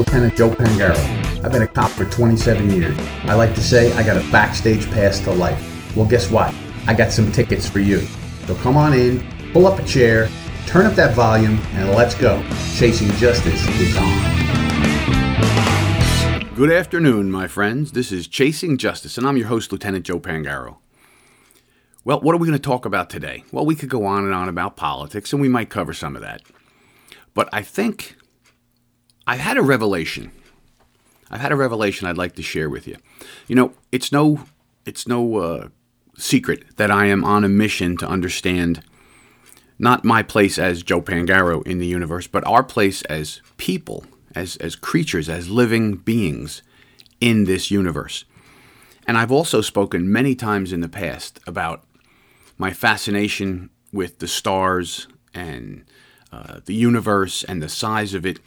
Lieutenant Joe Pangaro. I've been a cop for 27 years. I like to say I got a backstage pass to life. Well, guess what? I got some tickets for you. So come on in, pull up a chair, turn up that volume, and let's go. Chasing Justice is on. Good afternoon, my friends. This is Chasing Justice, and I'm your host, Lieutenant Joe Pangaro. Well, what are we going to talk about today? Well, we could go on and on about politics, and we might cover some of that. But I think I've had a revelation. I've had a revelation I'd like to share with you. You know, it's no, it's no uh, secret that I am on a mission to understand not my place as Joe Pangaro in the universe, but our place as people as, as creatures, as living beings in this universe. And I've also spoken many times in the past about my fascination with the stars and uh, the universe and the size of it.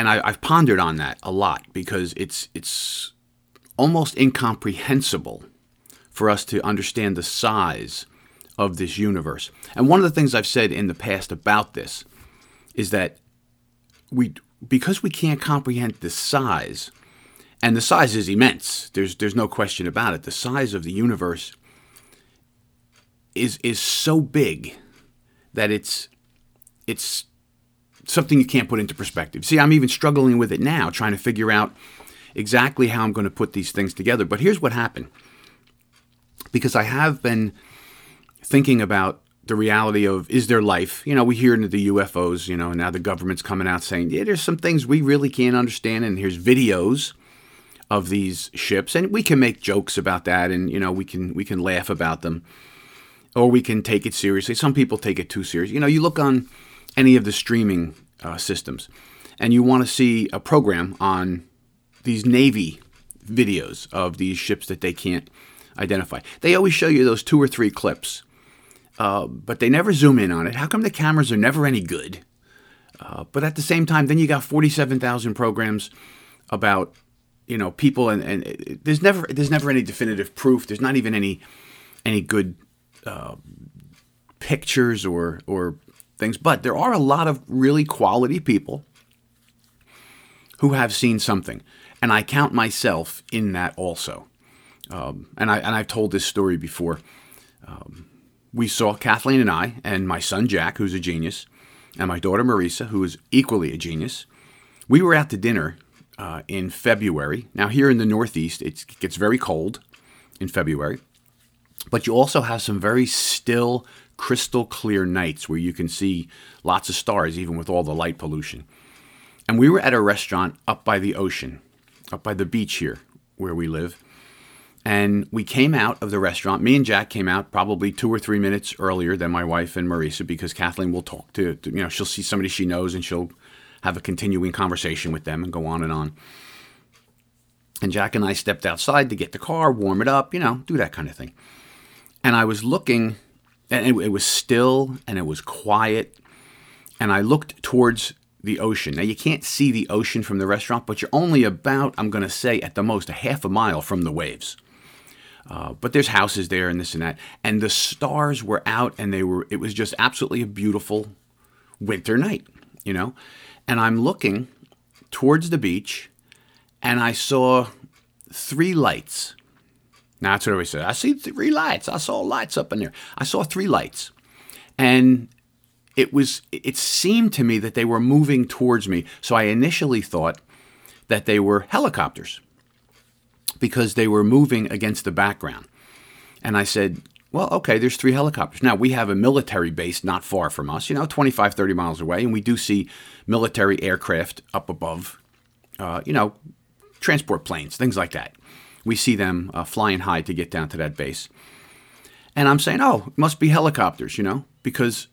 And I, I've pondered on that a lot because it's, it's almost incomprehensible for us to understand the size of this universe. And one of the things I've said in the past about this is that we because we can't comprehend the size, and the size is immense. There's there's no question about it. The size of the universe is is so big that it's it's something you can't put into perspective. See, I'm even struggling with it now, trying to figure out exactly how I'm going to put these things together. But here's what happened. Because I have been thinking about the reality of is there life? You know, we hear into the UFOs, you know, now the government's coming out saying, yeah, there's some things we really can't understand, and here's videos of these ships, and we can make jokes about that, and you know, we can we can laugh about them, or we can take it seriously. Some people take it too serious. You know, you look on any of the streaming uh, systems, and you want to see a program on these Navy videos of these ships that they can't identify. They always show you those two or three clips uh, but they never zoom in on it. How come the cameras are never any good? Uh, but at the same time, then you got 47,000 programs about you know people, and, and it, there's never there's never any definitive proof. There's not even any any good uh, pictures or or things. But there are a lot of really quality people who have seen something, and I count myself in that also. Um, and I and I've told this story before. Um, we saw Kathleen and I, and my son Jack, who's a genius, and my daughter Marisa, who is equally a genius. We were out to dinner uh, in February. Now, here in the Northeast, it gets very cold in February, but you also have some very still, crystal clear nights where you can see lots of stars, even with all the light pollution. And we were at a restaurant up by the ocean, up by the beach here where we live and we came out of the restaurant. Me and Jack came out probably two or three minutes earlier than my wife and Marisa because Kathleen will talk to, to, you know, she'll see somebody she knows and she'll have a continuing conversation with them and go on and on. And Jack and I stepped outside to get the car, warm it up, you know, do that kind of thing. And I was looking, and it, it was still and it was quiet. And I looked towards the ocean. Now, you can't see the ocean from the restaurant, but you're only about, I'm going to say, at the most, a half a mile from the waves. Uh, but there's houses there and this and that. And the stars were out and they were, it was just absolutely a beautiful winter night, you know? And I'm looking towards the beach and I saw three lights. Now that's what I always say. I see three lights. I saw lights up in there. I saw three lights. And it was it seemed to me that they were moving towards me. So I initially thought that they were helicopters because they were moving against the background. And I said, well, okay, there's three helicopters. Now, we have a military base not far from us, you know, 25, 30 miles away, and we do see military aircraft up above, uh, you know, transport planes, things like that. We see them uh, flying high to get down to that base. And I'm saying, oh, it must be helicopters, you know, because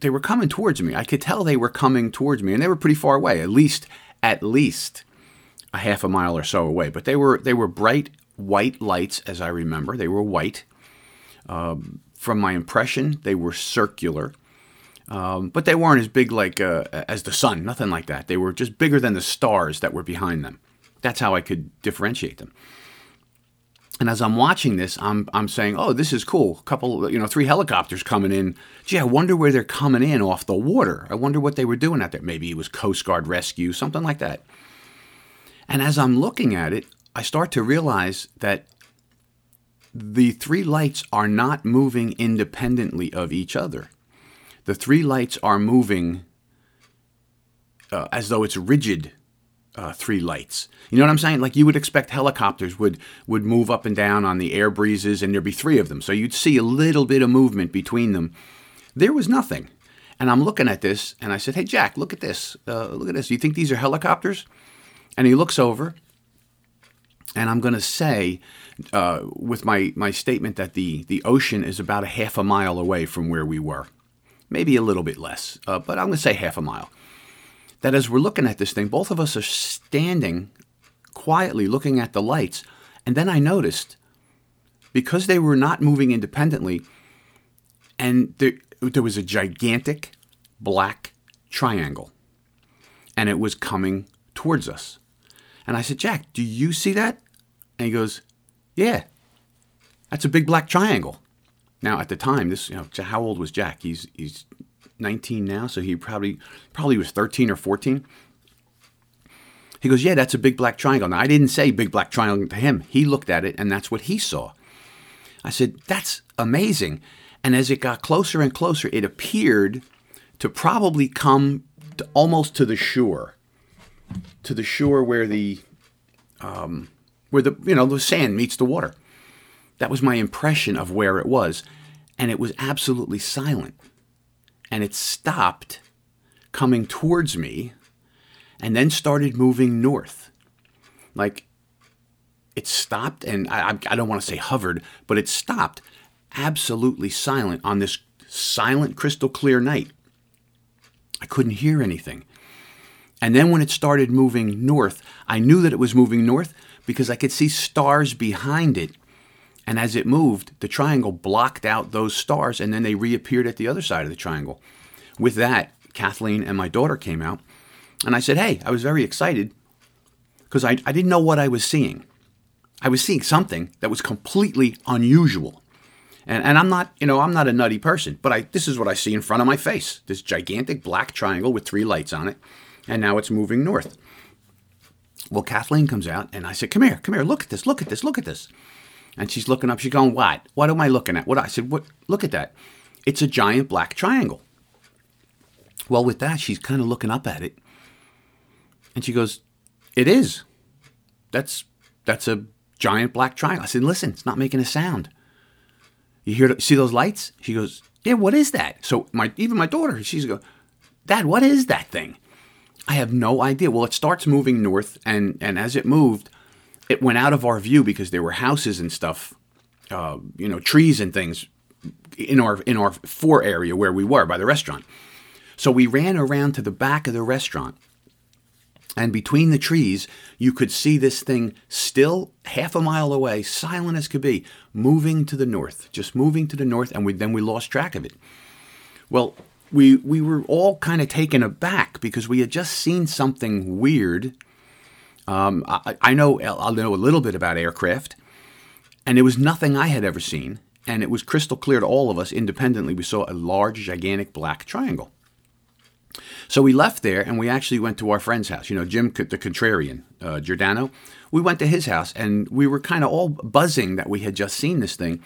they were coming towards me. I could tell they were coming towards me, and they were pretty far away, at least, at least a half a mile or so away. But they were they were bright white lights, as I remember. They were white. Um, from my impression, they were circular, um, but they weren't as big like uh, as the sun. Nothing like that. They were just bigger than the stars that were behind them. That's how I could differentiate them. And as I'm watching this, I'm I'm saying, "Oh, this is cool. A couple, you know, three helicopters coming in. Gee, I wonder where they're coming in off the water. I wonder what they were doing out there. Maybe it was Coast Guard rescue, something like that." And as I'm looking at it, I start to realize that the three lights are not moving independently of each other. The three lights are moving uh, as though it's rigid uh, three lights. You know what I'm saying? Like you would expect helicopters would would move up and down on the air breezes, and there'd be three of them, so you'd see a little bit of movement between them. There was nothing, and I'm looking at this, and I said, "Hey Jack, look at this. Uh, look at this. Do you think these are helicopters?" And he looks over, and I'm going to say, uh, with my my statement that the the ocean is about a half a mile away from where we were, maybe a little bit less, uh, but I'm going to say half a mile that as we're looking at this thing, both of us are standing quietly looking at the lights. And then I noticed, because they were not moving independently, and there, there was a gigantic black triangle, and it was coming towards us. And I said, Jack, do you see that? And he goes, Yeah, that's a big black triangle. Now, at the time, this, you know, how old was Jack? He's, he's 19 now, so he probably probably was 13 or 14. He goes, "Yeah, that's a big black triangle." Now, I didn't say big black triangle to him. He looked at it and that's what he saw. I said, "That's amazing." And as it got closer and closer, it appeared to probably come to almost to the shore, to the shore where the um, where the you know the sand meets the water. That was my impression of where it was, and it was absolutely silent and it stopped coming towards me and then started moving north. Like it stopped, and I, I don't want to say hovered, but it stopped absolutely silent on this silent, crystal clear night. I couldn't hear anything. And then when it started moving north, I knew that it was moving north because I could see stars behind it and as it moved, the triangle blocked out those stars and then they reappeared at the other side of the triangle. With that, Kathleen and my daughter came out and I said, Hey, I was very excited because I, I didn't know what I was seeing. I was seeing something that was completely unusual. And, and I'm not, you know, I'm not a nutty person, but I, this is what I see in front of my face this gigantic black triangle with three lights on it. And now it's moving north. Well, Kathleen comes out and I said, Come here, come here, look at this, look at this, look at this. And she's looking up. She's going, "What? What am I looking at?" What I said, "What? Look at that. It's a giant black triangle." Well, with that, she's kind of looking up at it, and she goes, "It is. That's that's a giant black triangle." I said, "Listen, it's not making a sound. You hear? See those lights?" She goes, "Yeah. What is that?" So my even my daughter, she's go, "Dad, what is that thing?" I have no idea. Well, it starts moving north, and and as it moved, it went out of our view because there were houses and stuff, uh, you know, trees and things in our in our fore area where we were by the restaurant. So we ran around to the back of the restaurant, and between the trees, you could see this thing still half a mile away, silent as could be, moving to the north, just moving to the north, and we, then we lost track of it. Well, we we were all kind of taken aback because we had just seen something weird um, I, I, know I know a little bit about aircraft, and it was nothing I had ever seen, and it was crystal clear to all of us independently. We saw a large, gigantic black triangle. So we left there, and we actually went to our friend's house. You know, Jim, the contrarian, uh, Giordano. We went to his house, and we were kind of all buzzing that we had just seen this thing.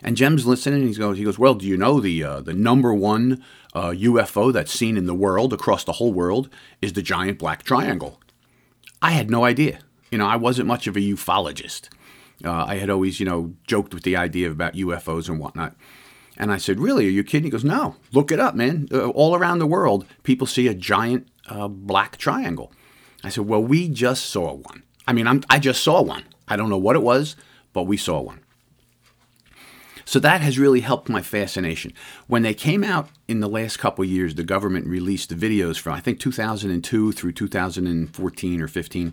And Jim's listening, and he goes, "He goes, well, do you know the uh, the number one uh, UFO that's seen in the world across the whole world is the giant black triangle?" I had no idea. You know, I wasn't much of a ufologist. Uh, I had always, you know, joked with the idea about UFOs and whatnot. And I said, Really? Are you kidding? He goes, No, look it up, man. Uh, all around the world, people see a giant uh, black triangle. I said, Well, we just saw one. I mean, I'm, I just saw one. I don't know what it was, but we saw one. So that has really helped my fascination. When they came out in the last couple years, the government released the videos from I think 2002 through 2014 or 15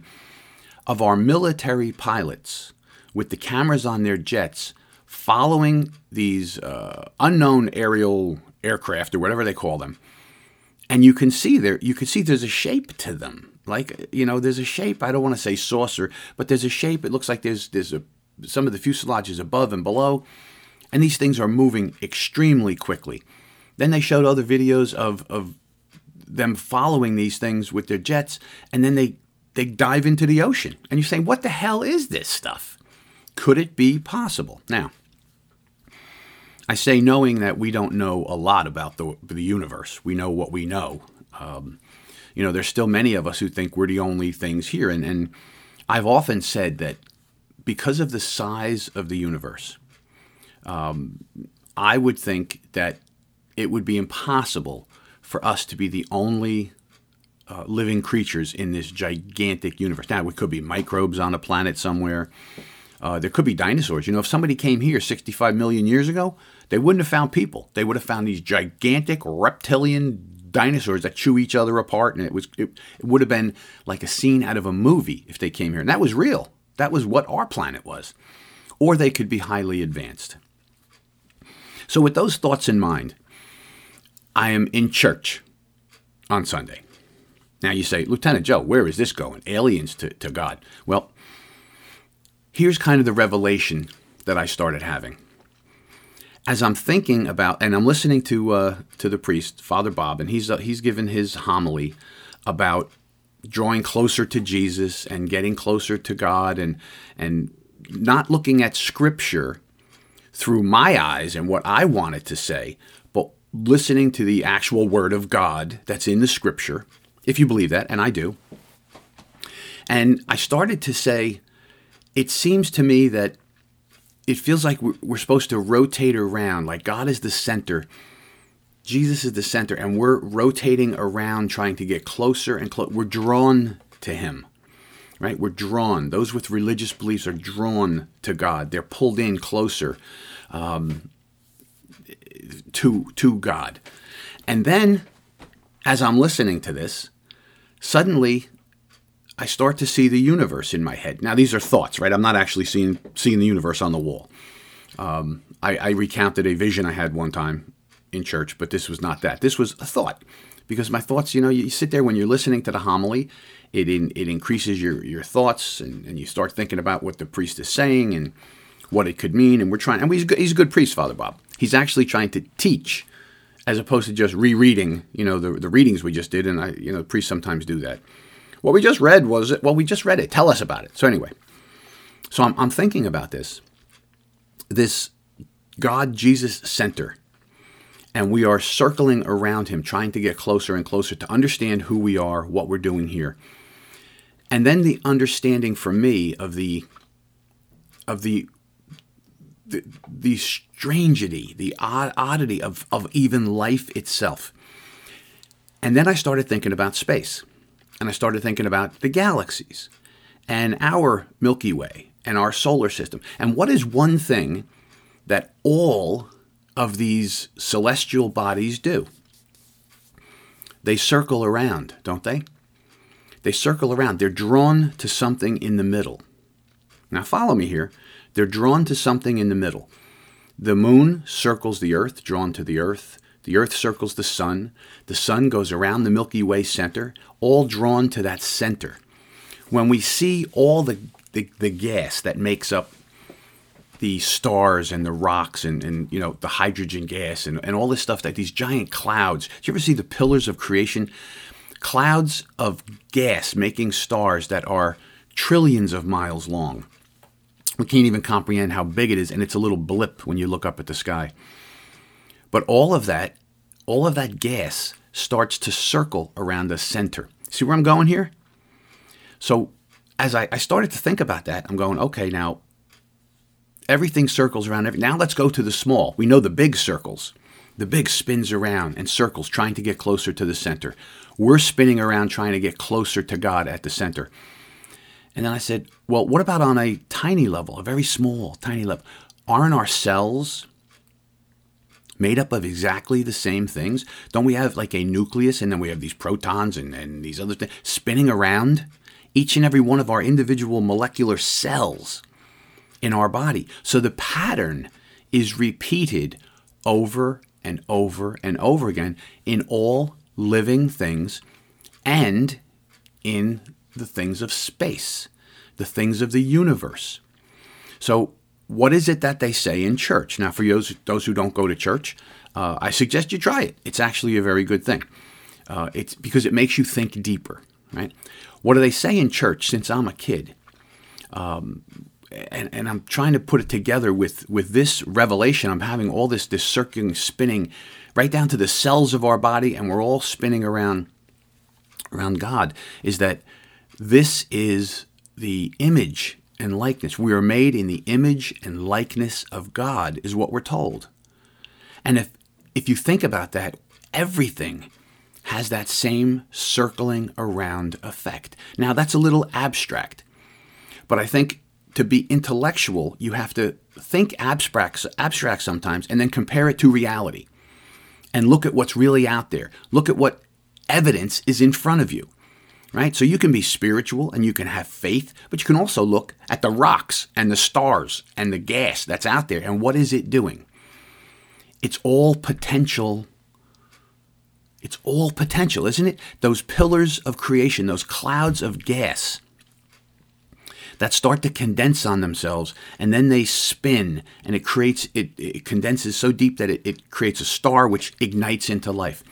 of our military pilots with the cameras on their jets following these uh, unknown aerial aircraft or whatever they call them. And you can see there, you can see there's a shape to them. Like you know, there's a shape. I don't want to say saucer, but there's a shape. It looks like there's there's a some of the fuselages above and below, and these things are moving extremely quickly. Then they showed other videos of, of them following these things with their jets, and then they, they dive into the ocean. And you're saying, what the hell is this stuff? Could it be possible? Now, I say knowing that we don't know a lot about the, the universe. We know what we know. Um, you know, there's still many of us who think we're the only things here. And, and I've often said that because of the size of the universe, um, I would think that it would be impossible for us to be the only uh, living creatures in this gigantic universe. Now, it could be microbes on a planet somewhere. Uh, there could be dinosaurs. You know, if somebody came here 65 million years ago, they wouldn't have found people. They would have found these gigantic reptilian dinosaurs that chew each other apart, and it was it, it would have been like a scene out of a movie if they came here, and that was real. That was what our planet was. Or they could be highly advanced. So, with those thoughts in mind, I am in church on Sunday. Now, you say, Lieutenant Joe, where is this going? Aliens to, to God. Well, here's kind of the revelation that I started having. As I'm thinking about, and I'm listening to uh, to the priest, Father Bob, and he's uh, he's given his homily about drawing closer to Jesus and getting closer to God, and and not looking at Scripture through my eyes and what I wanted to say, but listening to the actual Word of God that's in the Scripture, if you believe that, and I do. And I started to say, it seems to me that it feels like we're supposed to rotate around, like God is the center, Jesus is the center, and we're rotating around trying to get closer and closer. We're drawn to Him, right? We're drawn. Those with religious beliefs are drawn to God. They're pulled in closer um, to to God. And then, as I'm listening to this, suddenly I start to see the universe in my head. Now, these are thoughts, right? I'm not actually seeing seeing the universe on the wall. Um, I, I recounted a vision I had one time in church, but this was not that. This was a thought, because my thoughts, you know, you sit there when you're listening to the homily, it in, it increases your your thoughts, and, and you start thinking about what the priest is saying and what it could mean. And we're trying, and he's good, he's a good priest, Father Bob. He's actually trying to teach, as opposed to just rereading, you know, the the readings we just did. And I, you know, priests sometimes do that. What we just read was? Well, we just read it. Tell us about it. So anyway, so I'm, I'm thinking about this, this God Jesus center, and we are circling around Him, trying to get closer and closer to understand who we are, what we're doing here, and then the understanding for me of the of the the, the strangity, the odd, oddity of, of even life itself. And then I started thinking about space and I started thinking about the galaxies and our Milky Way and our solar system. And what is one thing that all of these celestial bodies do? They circle around, don't they? They circle around. They're drawn to something in the middle. Now, follow me here. They're drawn to something in the middle. The moon circles the earth, drawn to the earth. The Earth circles the Sun. The Sun goes around the Milky Way center, all drawn to that center. When we see all the, the, the gas that makes up the stars and the rocks and, and you know the hydrogen gas and, and all this stuff that these giant clouds. Do you ever see the pillars of creation? Clouds of gas making stars that are trillions of miles long. We can't even comprehend how big it is, and it's a little blip when you look up at the sky. But all of that, all of that gas starts to circle around the center. See where I'm going here? So as I, I started to think about that, I'm going, okay, now everything circles around every now let's go to the small. We know the big circles. The big spins around and circles trying to get closer to the center. We're spinning around trying to get closer to God at the center. And then I said, well, what about on a tiny level, a very small, tiny level? Aren't our cells made up of exactly the same things? Don't we have like a nucleus and then we have these protons and, and these other things spinning around each and every one of our individual molecular cells in our body? So the pattern is repeated over and over and over again in all living things and in the things of space, the things of the universe. So, what is it that they say in church? Now, for those, those who don't go to church, uh, I suggest you try it. It's actually a very good thing. Uh, it's because it makes you think deeper, right? What do they say in church since I'm a kid? Um, and, and I'm trying to put it together with, with this revelation. I'm having all this, this circling, spinning right down to the cells of our body, and we're all spinning around, around God. Is that this is the image and likeness. We are made in the image and likeness of God, is what we're told. And if, if you think about that, everything has that same circling around effect. Now, that's a little abstract, but I think to be intellectual, you have to think abstract, abstract sometimes and then compare it to reality and look at what's really out there. Look at what evidence is in front of you. Right? So you can be spiritual and you can have faith, but you can also look at the rocks and the stars and the gas that's out there and what is it doing? It's all potential. It's all potential, isn't it? Those pillars of creation, those clouds of gas that start to condense on themselves and then they spin and it creates it, it condenses so deep that it, it creates a star which ignites into life.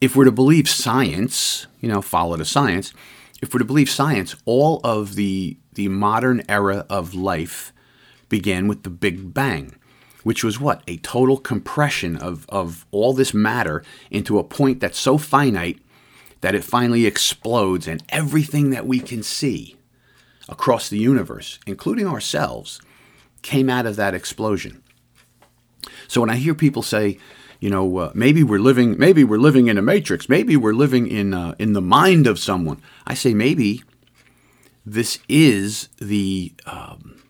If we're to believe science you know follow the science if we're to believe science all of the the modern era of life began with the big bang which was what? A total compression of, of all this matter into a point that's so finite that it finally explodes and everything that we can see across the universe, including ourselves, came out of that explosion. So when I hear people say, you know, uh, maybe we're living, maybe we're living in a matrix, maybe we're living in uh, in the mind of someone, I say maybe this is the um,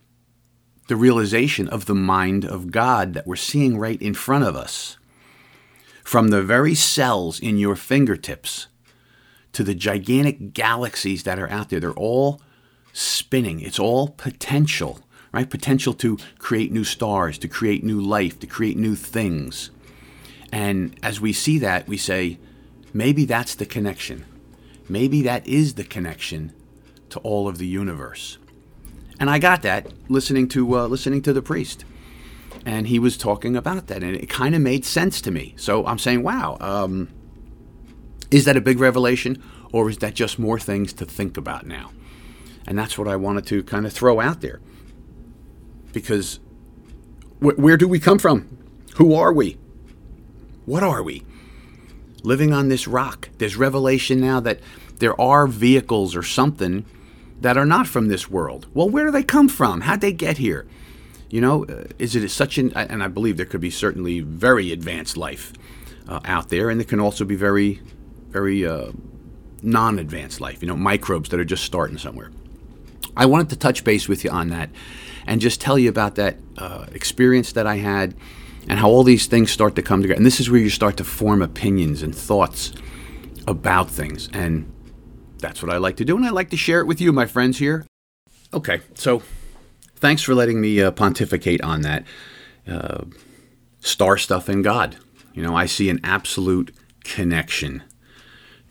the realization of the mind of God that we're seeing right in front of us. From the very cells in your fingertips to the gigantic galaxies that are out there, they're all spinning. It's all potential, right? Potential to create new stars, to create new life, to create new things. And as we see that, we say, maybe that's the connection. Maybe that is the connection to all of the universe. And I got that listening to uh, listening to the priest, and he was talking about that, and it kind of made sense to me. So I'm saying, wow, um, is that a big revelation, or is that just more things to think about now? And that's what I wanted to kind of throw out there. Because wh- where do we come from? Who are we? What are we? Living on this rock. There's revelation now that there are vehicles or something that are not from this world. Well, where do they come from? How'd they get here? You know, uh, is it such an, and I believe there could be certainly very advanced life uh, out there, and it can also be very, very uh, non advanced life, you know, microbes that are just starting somewhere. I wanted to touch base with you on that and just tell you about that uh, experience that I had and how all these things start to come together. And this is where you start to form opinions and thoughts about things. And that's what I like to do. And I like to share it with you, my friends here. Okay, so thanks for letting me uh, pontificate on that uh, star stuff and God. You know, I see an absolute connection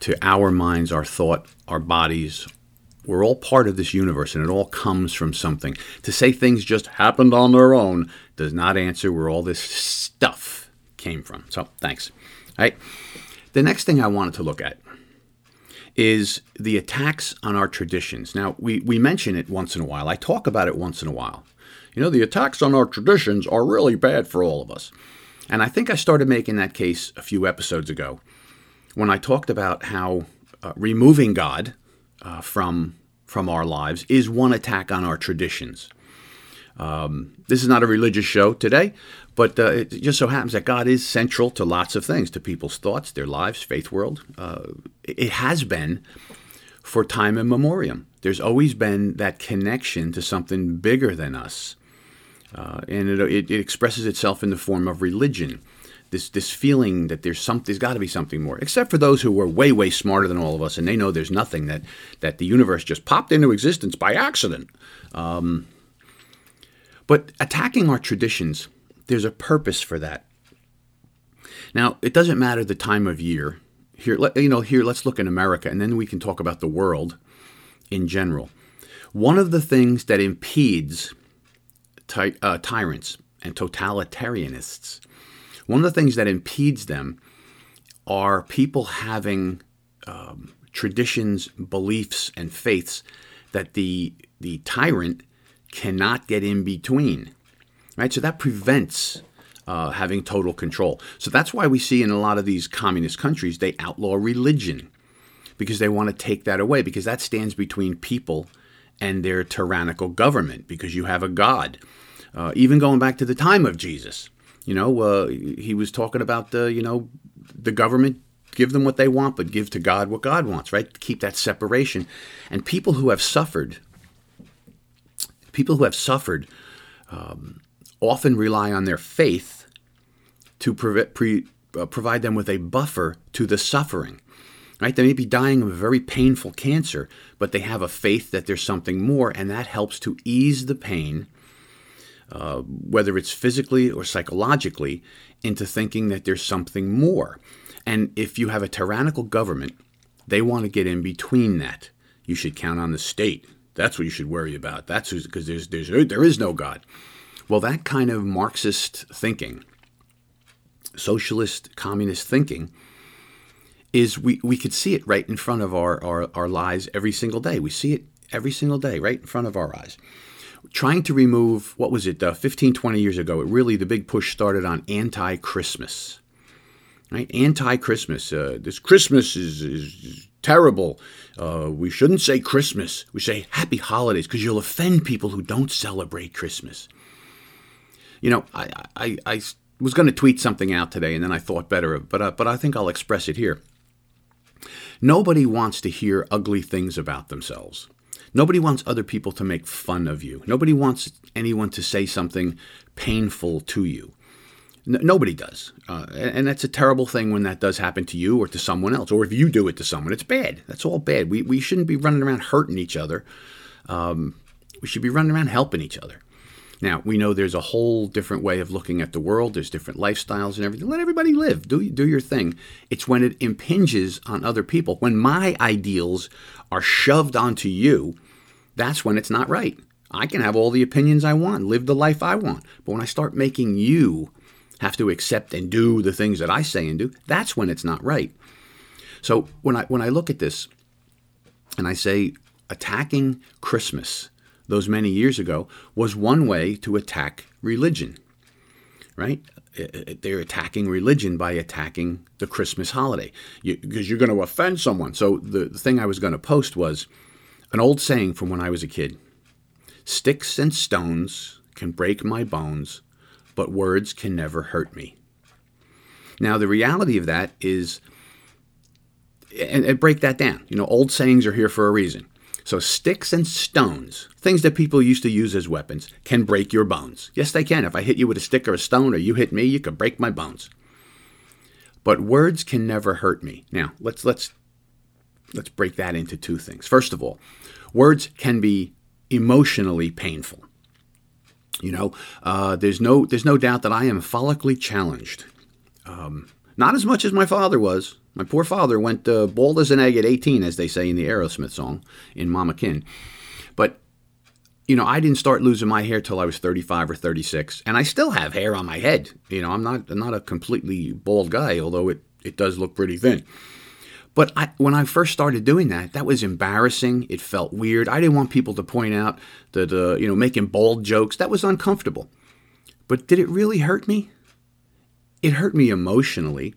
to our minds, our thought, our bodies, we're all part of this universe and it all comes from something. To say things just happened on their own does not answer where all this stuff came from. So, thanks. All right. The next thing I wanted to look at is the attacks on our traditions. Now, we, we mention it once in a while. I talk about it once in a while. You know, the attacks on our traditions are really bad for all of us. And I think I started making that case a few episodes ago when I talked about how uh, removing God uh, from from our lives is one attack on our traditions. Um, this is not a religious show today, but uh, it just so happens that God is central to lots of things, to people's thoughts, their lives, faith world. Uh, it has been for time immemorial. There's always been that connection to something bigger than us. Uh, and it, it, it, expresses itself in the form of religion this this feeling that there's some there's got to be something more. Except for those who are way way smarter than all of us, and they know there's nothing that that the universe just popped into existence by accident. Um, but attacking our traditions, there's a purpose for that. Now, it doesn't matter the time of year. Here, let, you know, here let's look in America, and then we can talk about the world in general. One of the things that impedes ty- uh, tyrants and totalitarianists, one of the things that impedes them are people having um, traditions, beliefs, and faiths that the the tyrant cannot get in between. Right, so that prevents uh, having total control. So that's why we see in a lot of these communist countries they outlaw religion because they want to take that away because that stands between people and their tyrannical government because you have a god. Uh, even going back to the time of Jesus, you know, uh, he was talking about the you know the government give them what they want, but give to God what God wants, right? Keep that separation. And people who have suffered, people who have suffered, um, often rely on their faith to pre- pre- uh, provide them with a buffer to the suffering. Right? They may be dying of a very painful cancer, but they have a faith that there's something more, and that helps to ease the pain, uh, whether it's physically or psychologically, into thinking that there's something more. And if you have a tyrannical government, they want to get in between that. You should count on the state. That's what you should worry about. That's because there's, there's there is no God. Well, that kind of Marxist thinking, socialist, communist thinking, is we, we could see it right in front of our, our, our lives every single day. We see it every single day right in front of our eyes. Trying to remove, what was it, uh, 15, 20 years ago, it really, the big push started on anti Christmas right? Anti-Christmas. Uh, this Christmas is, is terrible. Uh, we shouldn't say Christmas. We say Happy Holidays because you'll offend people who don't celebrate Christmas. You know, I I, I was going to tweet something out today, and then I thought better of, but uh, but I think I'll express it here. Nobody wants to hear ugly things about themselves. Nobody wants other people to make fun of you. Nobody wants anyone to say something painful to you. N- nobody does. Uh, and that's a terrible thing when that does happen to you or to someone else. Or if you do it to someone, it's bad. That's all bad. We, we shouldn't be running around hurting each other. Um, we should be running around helping each other. Now, we know there's a whole different way of looking at the world. There's different lifestyles and everything. Let everybody live. Do, do your thing. It's when it impinges on other people. When my ideals are shoved onto you, that's when it's not right. I can have all the opinions I want, live the life I want. But when I start making you have to accept and do the things that I say and do, that's when it's not right. So when I when I look at this and I say attacking Christmas those many years ago was one way to attack religion. Right? They're attacking religion by attacking the Christmas holiday because you, are going to offend someone. So the, the thing I was going to post was an old saying from when I was a kid Sticks and stones can break my bones, but words can never hurt me. Now, the reality of that is, and, and, break that down. You know, old sayings are here for a reason. So, sticks and stones, things that people used to use as weapons, can break your bones. Yes, they can. If I hit you with a stick or a stone, or you hit me, you could break my bones. But words can never hurt me. Now, let's let's let's break that into two things. First of all, words can be emotionally painful. You know, uh, there's no there's no doubt that I am follically challenged. Um, not as much as my father was. My poor father went uh, bald as an egg at 18, as they say in the Aerosmith song in Mama Kin. But you know, I didn't start losing my hair till I was 35 or 36, and I still have hair on my head. You know, I'm not I'm not a completely bald guy, although it it does look pretty thin. But I, when I first started doing that, that was embarrassing. It felt weird. I didn't want people to point out that, uh, you know, making bald jokes. That was uncomfortable. But did it really hurt me? It hurt me emotionally.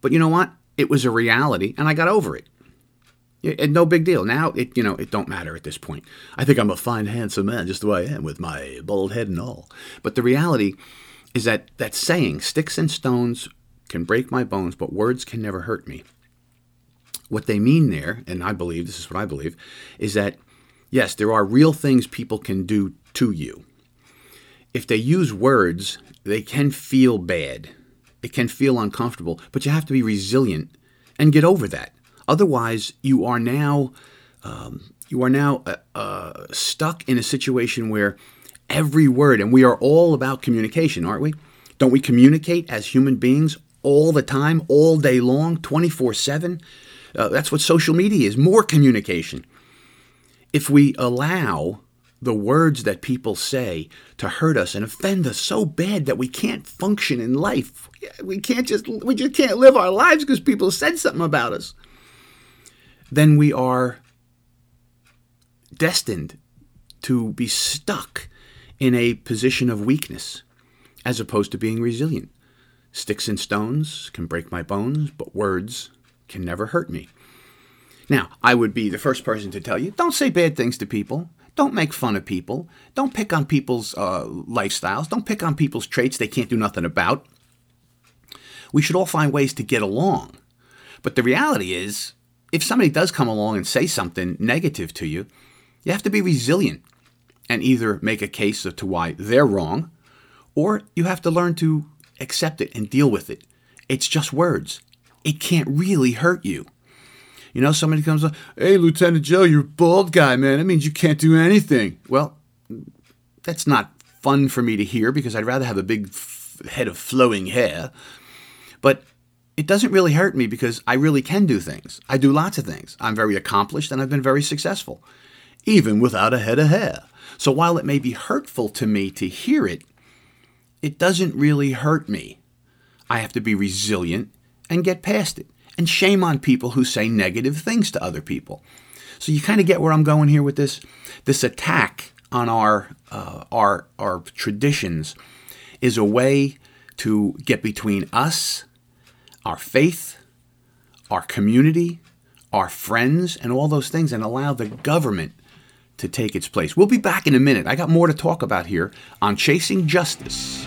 But you know what? It was a reality, and I got over it. it no big deal. Now it, you know, it don't matter at this point. I think I'm a fine, handsome man, just the way I am, with my bald head and all. But the reality is that that saying, "Sticks and stones can break my bones, but words can never hurt me." What they mean there, and I believe this is what I believe, is that yes, there are real things people can do to you. If they use words, they can feel bad. It can feel uncomfortable, but you have to be resilient and get over that. Otherwise, you are now um, you are now uh, uh, stuck in a situation where every word, and we are all about communication, aren't we? Don't we communicate as human beings all the time, all day long, 24 7? Uh, that's what social media is more communication. If we allow the words that people say to hurt us and offend us so bad that we can't function in life. We can't just we just can't live our lives because people said something about us. Then we are destined to be stuck in a position of weakness as opposed to being resilient. Sticks and stones can break my bones, but words can never hurt me. Now, I would be the first person to tell you don't say bad things to people. Don't make fun of people. Don't pick on people's uh, lifestyles. Don't pick on people's traits they can't do nothing about. We should all find ways to get along. But the reality is, if somebody does come along and say something negative to you, you have to be resilient and either make a case as to why they're wrong, or you have to learn to accept it and deal with it. It's just words. It can't really hurt you. You know, somebody comes up, hey, Lieutenant Joe, you're a bald guy, man. That means you can't do anything. Well, that's not fun for me to hear because I'd rather have a big f- head of flowing hair. But it doesn't really hurt me because I really can do things. I do lots of things. I'm very accomplished and I've been very successful, even without a head of hair. So while it may be hurtful to me to hear it, it doesn't really hurt me. I have to be resilient and get past it. And shame on people who say negative things to other people. So you kind of get where I'm going here with this. This attack on our uh, our our traditions is a way to get between us, our faith, our community, our friends, and all those things, and allow the government to take its place. We'll be back in a minute. I got more to talk about here on Chasing Justice.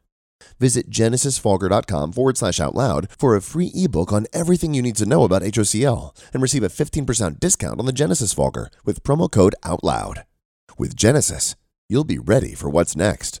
Visit genesisfogger.com forward slash out loud for a free ebook on everything you need to know about HOCl and receive a 15% discount on the Genesis Fogger with promo code OUTLOUD. With Genesis, you'll be ready for what's next.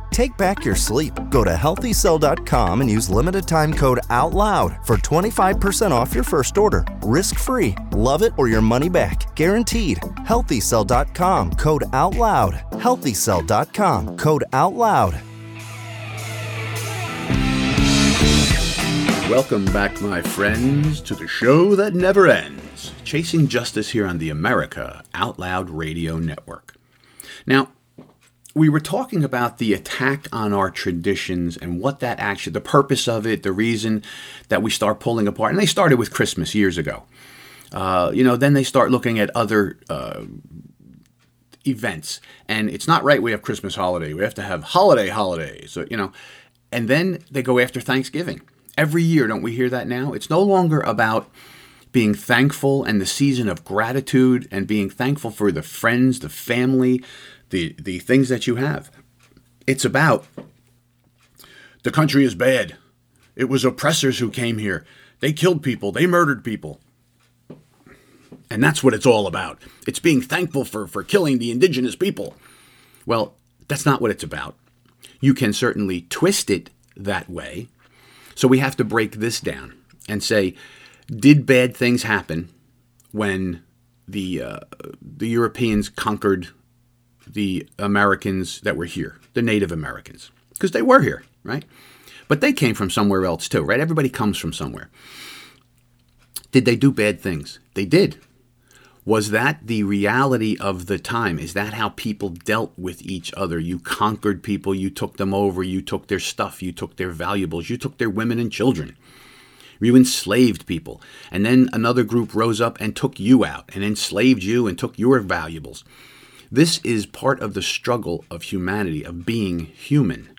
Take back your sleep. Go to healthycell.com and use limited time code OUTLOUD for 25% off your first order. Risk free. Love it or your money back. Guaranteed. Healthycell.com code OUTLOUD. Healthycell.com code OUTLOUD. Welcome back, my friends, to the show that never ends Chasing Justice here on the America Out Loud Radio Network. Now, we were talking about the attack on our traditions and what that actually, the purpose of it, the reason that we start pulling apart. And they started with Christmas years ago. Uh, you know, then they start looking at other uh, events. And it's not right we have Christmas holiday. We have to have holiday holidays. You know, and then they go after Thanksgiving. Every year, don't we hear that now? It's no longer about being thankful and the season of gratitude and being thankful for the friends, the family, the, the things that you have. It's about the country is bad. It was oppressors who came here. They killed people, they murdered people. And that's what it's all about. It's being thankful for, for killing the indigenous people. Well, that's not what it's about. You can certainly twist it that way, So we have to break this down and say, did bad things happen when the uh, the Europeans conquered the Americans that were here, the Native Americans, because they were here, right? But they came from somewhere else too, right? Everybody comes from somewhere. Did they do bad things? They did. Was that the reality of the time? Is that how people dealt with each other? You conquered people, you took them over, you took their stuff, you took their valuables, you took their women and children. You enslaved people. And then another group rose up and took you out and enslaved you and took your valuables. This is part of the struggle of humanity, of being human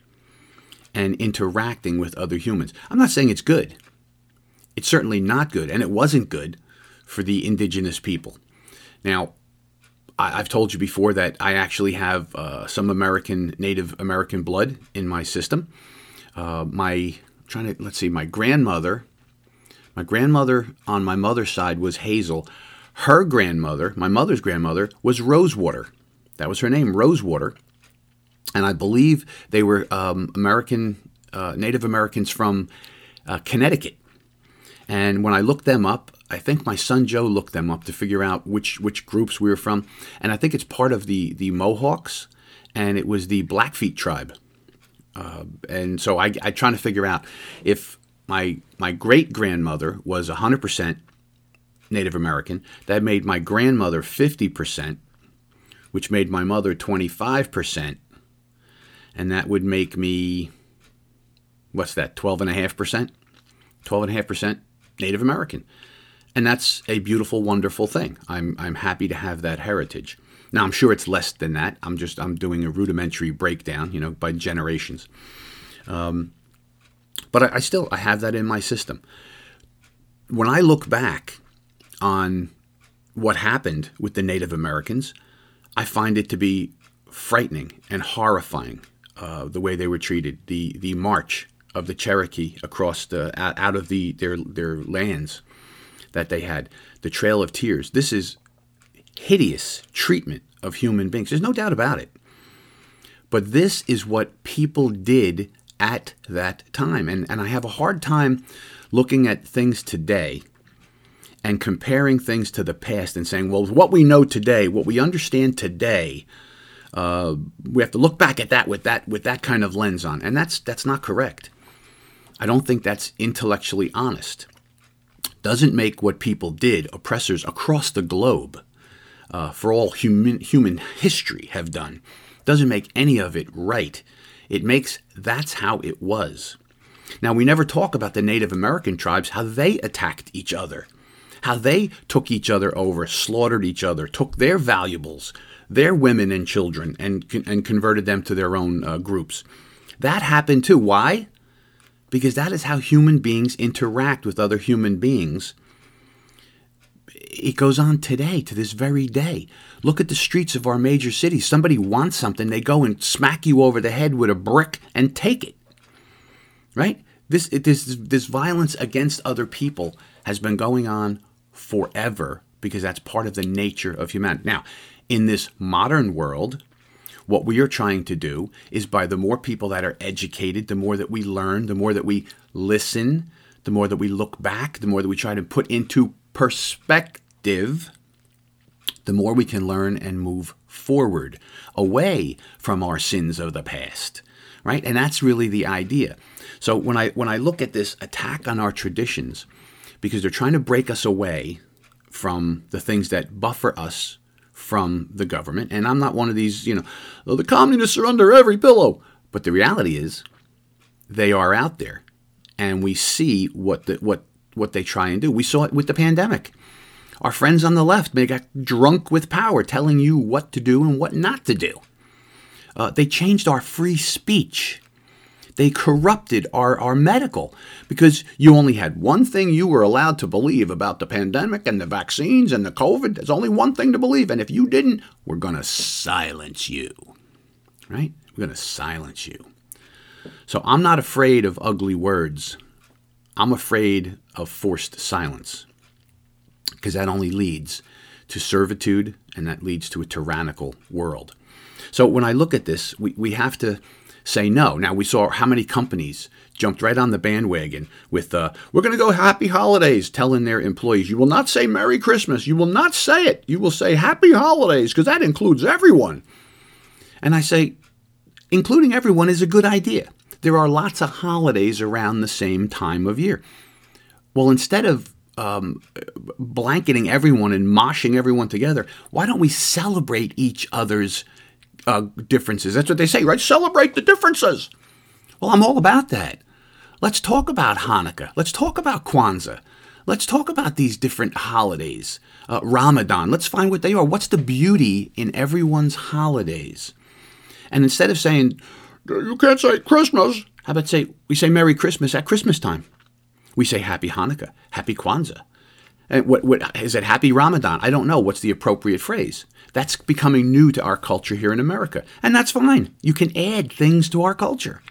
and interacting with other humans. I'm not saying it's good. It's certainly not good, and it wasn't good for the indigenous people. Now, I, have told you before that I actually have uh, some American, Native American blood in my system. Uh, my trying to let's see, my grandmother, my grandmother on my mother's side was Hazel. Her grandmother, my mother's grandmother, was Rosewater. That was her name, Rosewater. And I believe they were um, American, uh, Native Americans from uh, Connecticut. And when I looked them up, I think my son Joe looked them up to figure out which which groups we were from, and I think it's part of the the Mohawks, and it was the Blackfeet tribe. Uh, and so I, I trying to figure out if my my great grandmother was 100% Native American. That made my grandmother 50%, which made my mother 25%, and that would make me what's that 12.5%? 12.5% Native American. And that's a beautiful, wonderful thing. I'm, I'm happy to have that heritage. Now, I'm sure it's less than that. I'm just I'm doing a rudimentary breakdown, you know, by generations. Um, but I, I still I have that in my system. When I look back on what happened with the Native Americans, I find it to be frightening and horrifying uh, the way they were treated. The the march of the Cherokee across the out of the their their lands that they had, the Trail of Tears. This is hideous treatment of human beings. There's no doubt about it. But this is what people did at that time. And, and I have a hard time looking at things today and comparing things to the past and saying, well, what we know today, what we understand today, uh, we have to look back at that with that with that kind of lens on, and that's that's not correct. I don't think that's intellectually honest doesn't make what people did, oppressors across the globe, uh, for all human, human history have done, doesn't make any of it right. It makes that's how it was. Now, we never talk about the Native American tribes, how they attacked each other, how they took each other over, slaughtered each other, took their valuables, their women and children, and, and converted them to their own uh, groups. That happened too. Why? because that is how human beings interact with other human beings. It goes on today, to this very day. Look at the streets of our major cities. Somebody wants something, they go and smack you over the head with a brick and take it. Right? This, this, this violence against other people has been going on forever because that's part of the nature of humanity. Now, in this modern world, what we are trying to do is by the more people that are educated, the more that we learn, the more that we listen, the more that we look back, the more that we try to put into perspective, the more we can learn and move forward away from our sins of the past. Right? And that's really the idea. So when I when I look at this attack on our traditions, because they're trying to break us away from the things that buffer us from the government. And I'm not one of these, you know, oh, the communists are under every pillow. But the reality is, they are out there, and we see what the, what what they try and do. We saw it with the pandemic. Our friends on the left may get drunk with power, telling you what to do and what not to do. Uh, they changed our free speech. They corrupted our, our medical because you only had one thing you were allowed to believe about the pandemic and the vaccines and the COVID. There's only one thing to believe. And if you didn't, we're going to silence you. Right? We're going to silence you. So I'm not afraid of ugly words. I'm afraid of forced silence because that only leads to servitude and that leads to a tyrannical world. So when I look at this, we, we have to say no. Now, we saw how many companies jumped right on the bandwagon with, uh, we're going to go happy holidays, telling their employees, you will not say Merry Christmas. You will not say it. You will say happy holidays because that includes everyone. And I say, including everyone is a good idea. There are lots of holidays around the same time of year. Well, instead of um, blanketing everyone and moshing everyone together, why don't we celebrate each other's uh, differences? That's what they say, right? Celebrate the differences. Well, I'm all about that. Let's talk about Hanukkah. Let's talk about Kwanzaa. Let's talk about these different holidays. Uh, Ramadan. Let's find what they are. What's the beauty in everyone's holidays? And instead of saying, you can't say Christmas, how about say, we say Merry Christmas at Christmas time? We say Happy Hanukkah, Happy Kwanzaa. And what, what is it? Happy Ramadan? I don't know. What's the appropriate phrase? That's becoming new to our culture here in America, and that's fine. You can add things to our culture,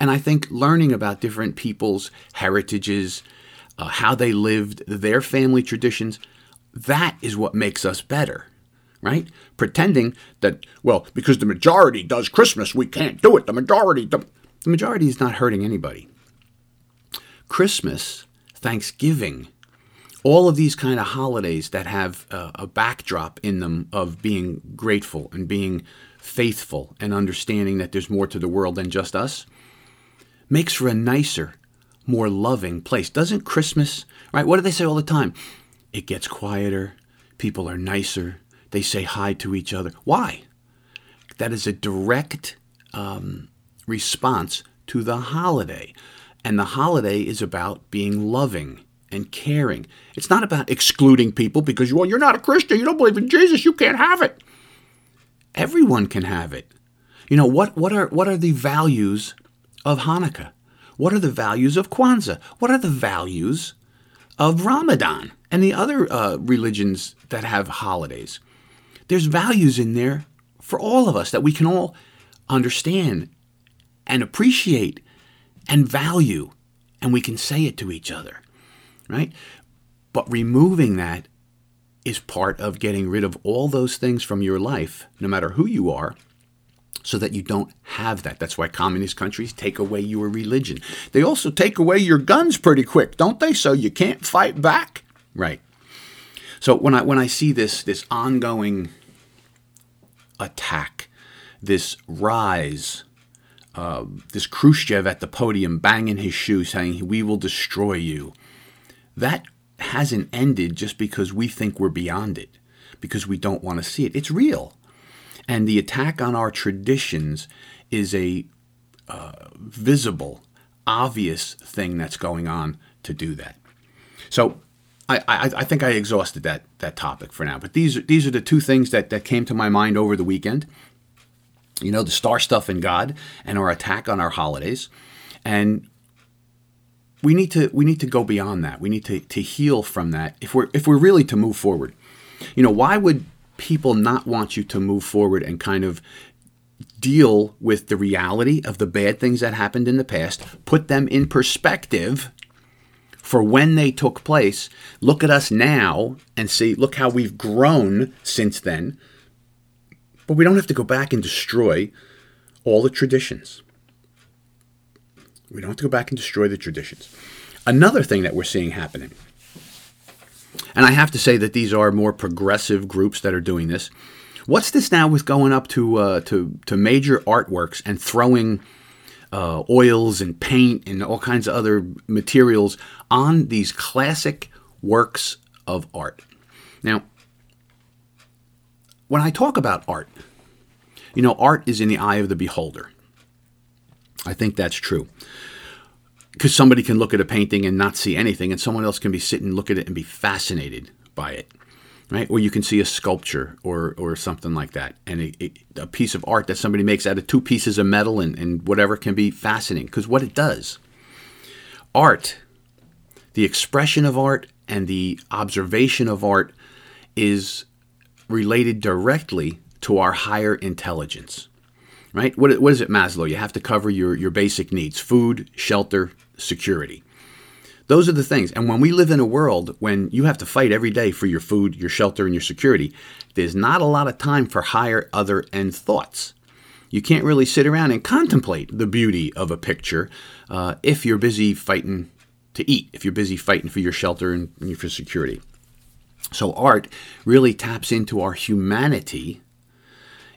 and I think learning about different people's heritages, uh, how they lived, their family traditions, that is what makes us better, right? Pretending that well, because the majority does Christmas, we can't do it. The majority, the, the majority is not hurting anybody. Christmas, Thanksgiving, all of these kind of holidays that have a, backdrop in them of being grateful and being faithful and understanding that there's more to the world than just us makes for a nicer, more loving place. Doesn't Christmas, right? What do they say all the time? It gets quieter, people are nicer, they say hi to each other. Why? That is a direct um, response to the holiday. And the holiday is about being loving and caring. It's not about excluding people because, well, you're not a Christian, you don't believe in Jesus, you can't have it. Everyone can have it. You know, what, what, are, what are the values of Hanukkah? What are the values of Kwanzaa? What are the values of Ramadan and the other uh, religions that have holidays? There's values in there for all of us that we can all understand and appreciate and value, and we can say it to each other, right? But removing that is part of getting rid of all those things from your life, no matter who you are, so that you don't have that. That's why communist countries take away your religion. They also take away your guns pretty quick, don't they? So you can't fight back. Right. So when I when I see this this ongoing attack, this rise uh, this Khrushchev at the podium banging his shoe saying, We will destroy you. That hasn't ended just because we think we're beyond it, because we don't want to see it. It's real. And the attack on our traditions is a uh, visible, obvious thing that's going on to do that. So I, I, I, think I exhausted that that topic for now. But these these are the two things that, that came to my mind over the weekend you know, the star stuff in God and our attack on our holidays. And we need to we need to go beyond that. We need to, to heal from that if we're if we're really to move forward. You know, why would people not want you to move forward and kind of deal with the reality of the bad things that happened in the past, put them in perspective for when they took place, look at us now and see, look how we've grown since then. But we don't have to go back and destroy all the traditions. We don't have to go back and destroy the traditions. Another thing that we're seeing happening, and I have to say that these are more progressive groups that are doing this. What's this now with going up to uh, to to major artworks and throwing uh, oils and paint and all kinds of other materials on these classic works of art? Now, when I talk about art, you know, art is in the eye of the beholder. I think that's true. Because somebody can look at a painting and not see anything, and someone else can be sitting, look at it, and be fascinated by it, right? Or you can see a sculpture or, or something like that, and a, a piece of art that somebody makes out of two pieces of metal and, and whatever can be fascinating. Because what it does, art, the expression of art and the observation of art is related directly to our higher intelligence. Right? What, what is it, Maslow? You have to cover your, your basic needs food, shelter, security. Those are the things. And when we live in a world when you have to fight every day for your food, your shelter, and your security, there's not a lot of time for higher, other, end thoughts. You can't really sit around and contemplate the beauty of a picture uh, if you're busy fighting to eat, if you're busy fighting for your shelter and, and for security. So, art really taps into our humanity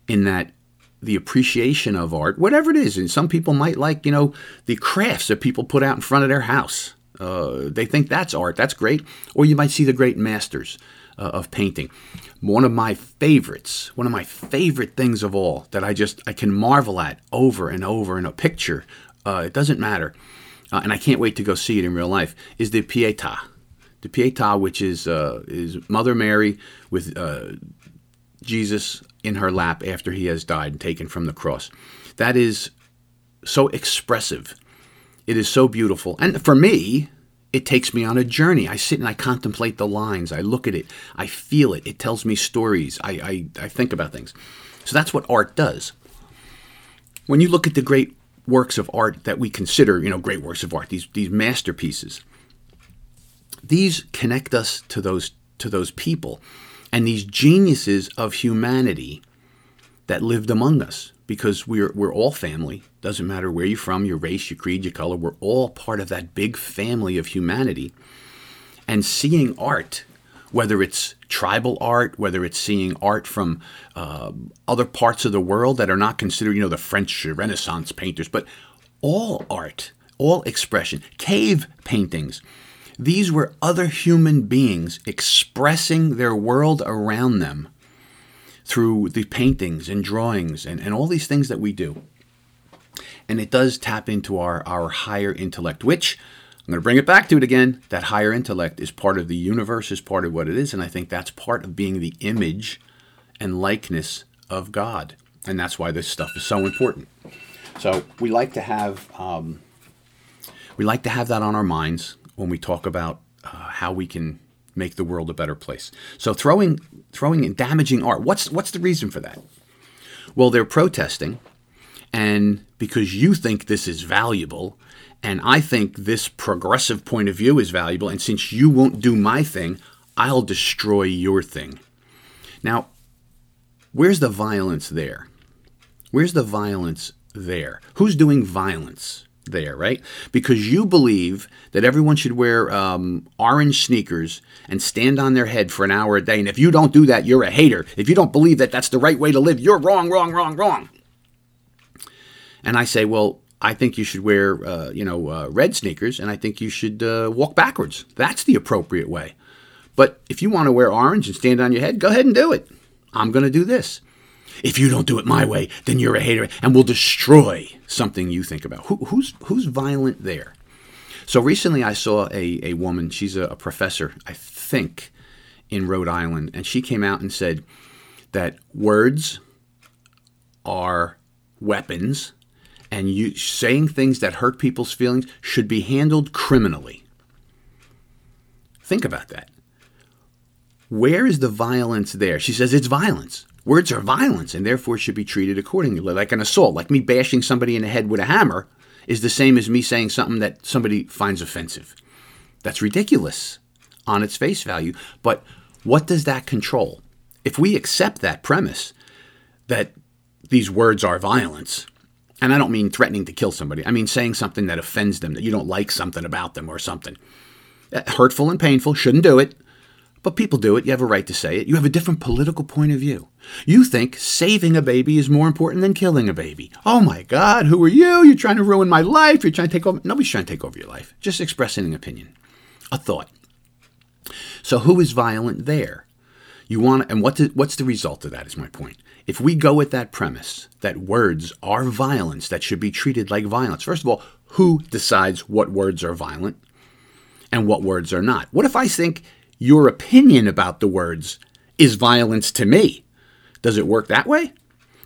in that the appreciation of art, whatever it is, and some people might like, you know, the crafts that people put out in front of their house. Uh, they think that's art, that's great. Or you might see the great masters uh, of painting. One of my favorites, one of my favorite things of all that I just I can marvel at over and over in a picture. Uh, it doesn't matter, uh, and I can't wait to go see it in real life. Is the Pietà, the Pietà, which is uh, is Mother Mary with uh, Jesus in her lap after he has died and taken from the cross. That is so expressive. It is so beautiful, and for me, it takes me on a journey. I sit and I contemplate the lines. I look at it. I feel it. It tells me stories. I, I, I think about things. So that's what art does. When you look at the great works of art that we consider, you know, great works of art, these, these masterpieces, these connect us to those, to those people and these geniuses of humanity that lived among us because we're, we're all family. Doesn't matter where you're from, your race, your creed, your color, we're all part of that big family of humanity. And seeing art, whether it's tribal art, whether it's seeing art from uh, other parts of the world that are not considered, you know, the French Renaissance painters, but all art, all expression, cave paintings. These were other human beings expressing their world around them through the paintings and drawings and, and all these things that we do. And it does tap into our, our higher intellect, which I'm going to bring it back to it again. That higher intellect is part of the universe, is part of what it is. And I think that's part of being the image and likeness of God. And that's why this stuff is so important. So we like to have um, we like to have that on our minds when we talk about uh, how we can make the world a better place. So throwing throwing and damaging art. What's what's the reason for that? Well, they're protesting and because you think this is valuable and I think this progressive point of view is valuable and since you won't do my thing, I'll destroy your thing. Now, where's the violence there? Where's the violence there? Who's doing violence? There, right? Because you believe that everyone should wear um, orange sneakers and stand on their head for an hour a day. And if you don't do that, you're a hater. If you don't believe that that's the right way to live, you're wrong, wrong, wrong, wrong. And I say, well, I think you should wear, uh, you know, uh, red sneakers, and I think you should uh, walk backwards. That's the appropriate way. But if you want to wear orange and stand on your head, go ahead and do it. I'm going to do this. If you don't do it my way, then you're a hater and will destroy something you think about. Who, who's who's violent there? So recently, I saw a, a woman. She's a, a professor, I think, in Rhode Island, and she came out and said that words are weapons, and you saying things that hurt people's feelings should be handled criminally. Think about that. Where is the violence there? She says it's violence. Words are violence and therefore should be treated accordingly, like an assault. Like me bashing somebody in the head with a hammer is the same as me saying something that somebody finds offensive. That's ridiculous on its face value. But what does that control? If we accept that premise that these words are violence, and I don't mean threatening to kill somebody, I mean saying something that offends them, that you don't like something about them or something. Uh, hurtful and painful, shouldn't do it. But people do it. You have a right to say it. You have a different political point of view. You think saving a baby is more important than killing a baby. Oh my God, who are you? You're trying to ruin my life. You're trying to take over. Nobody's trying to take over your life. Just expressing an opinion, a thought. So who is violent there? You want, and what what's the result of that? Is my point. If we go with that premise that words are violence that should be treated like violence, first of all, who decides what words are violent and what words are not? What if I think your opinion about the words is violence to me. Does it work that way?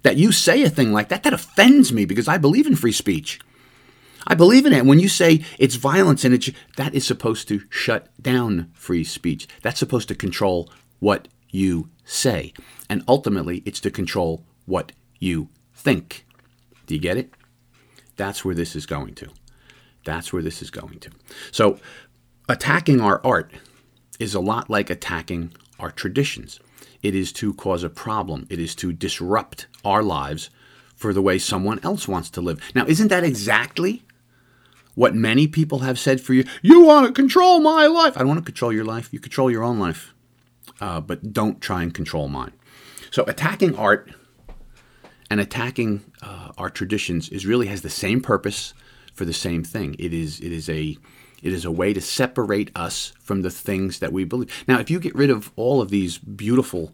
That you say a thing like that, that offends me because I believe in free speech. I believe in it. When you say it's violence and it's that is supposed to shut down free speech. That's supposed to control what you say. And ultimately, it's to control what you think. Do you get it? That's where this is going to. That's where this is going to. So, attacking our art is a lot like attacking our traditions. It is to cause a problem, it is to disrupt our lives for the way someone else wants to live. Now, isn't that exactly what many people have said for you? You want to control my life. I don't want to control your life. You control your own life, uh, but don't try and control mine. So, attacking art and attacking uh, our traditions is really has the same purpose for the same thing. It is it is a it is a way to separate us from the things that we believe. Now, if you get rid of all of these beautiful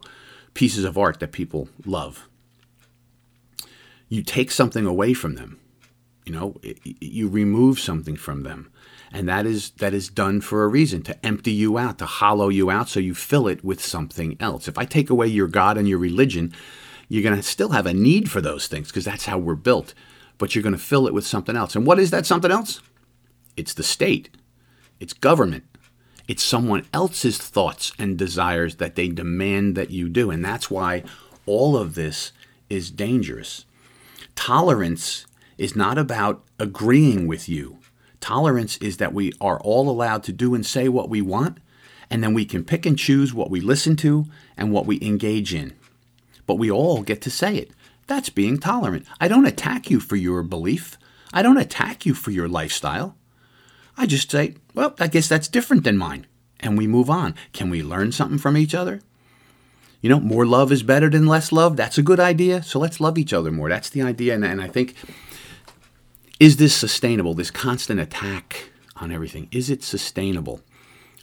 pieces of art that people love, you take something away from them. You know, you remove something from them. And that is that is done for a reason to empty you out, to hollow you out so you fill it with something else. If I take away your God and your religion, you're going to still have a need for those things because that's how we're built, but you're going to fill it with something else. And what is that something else? It's the state. It's government. It's someone else's thoughts and desires that they demand that you do. And that's why all of this is dangerous. Tolerance is not about agreeing with you. Tolerance is that we are all allowed to do and say what we want, and then we can pick and choose what we listen to and what we engage in. But we all get to say it. That's being tolerant. I don't attack you for your belief. I don't attack you for your lifestyle. I just say, well, I guess that's different than mine. And we move on. Can we learn something from each other? You know, more love is better than less love. That's a good idea. So let's love each other more. That's the idea. And, and I think, is this sustainable? This constant attack on everything, is it sustainable?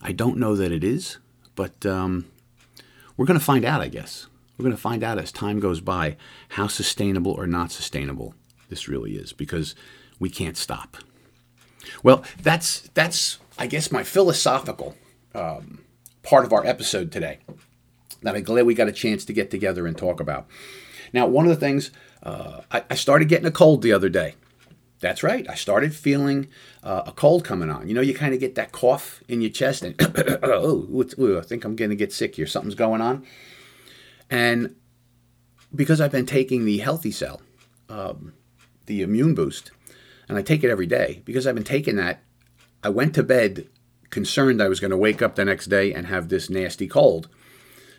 I don't know that it is, but um, we're going to find out, I guess. We're going to find out as time goes by how sustainable or not sustainable this really is because we can't stop. Well, that's that's I guess my philosophical um, part of our episode today that I'm glad we got a chance to get together and talk about. Now, one of the things uh, I, I, started getting a cold the other day. That's right. I started feeling uh, a cold coming on. You know, you kind of get that cough in your chest, and oh, I think I'm going to get sick here. Something's going on. And because I've been taking the Healthy Cell, um, the immune boost, and I take it every day, because I've been taking that, I went to bed concerned I was going to wake up the next day and have this nasty cold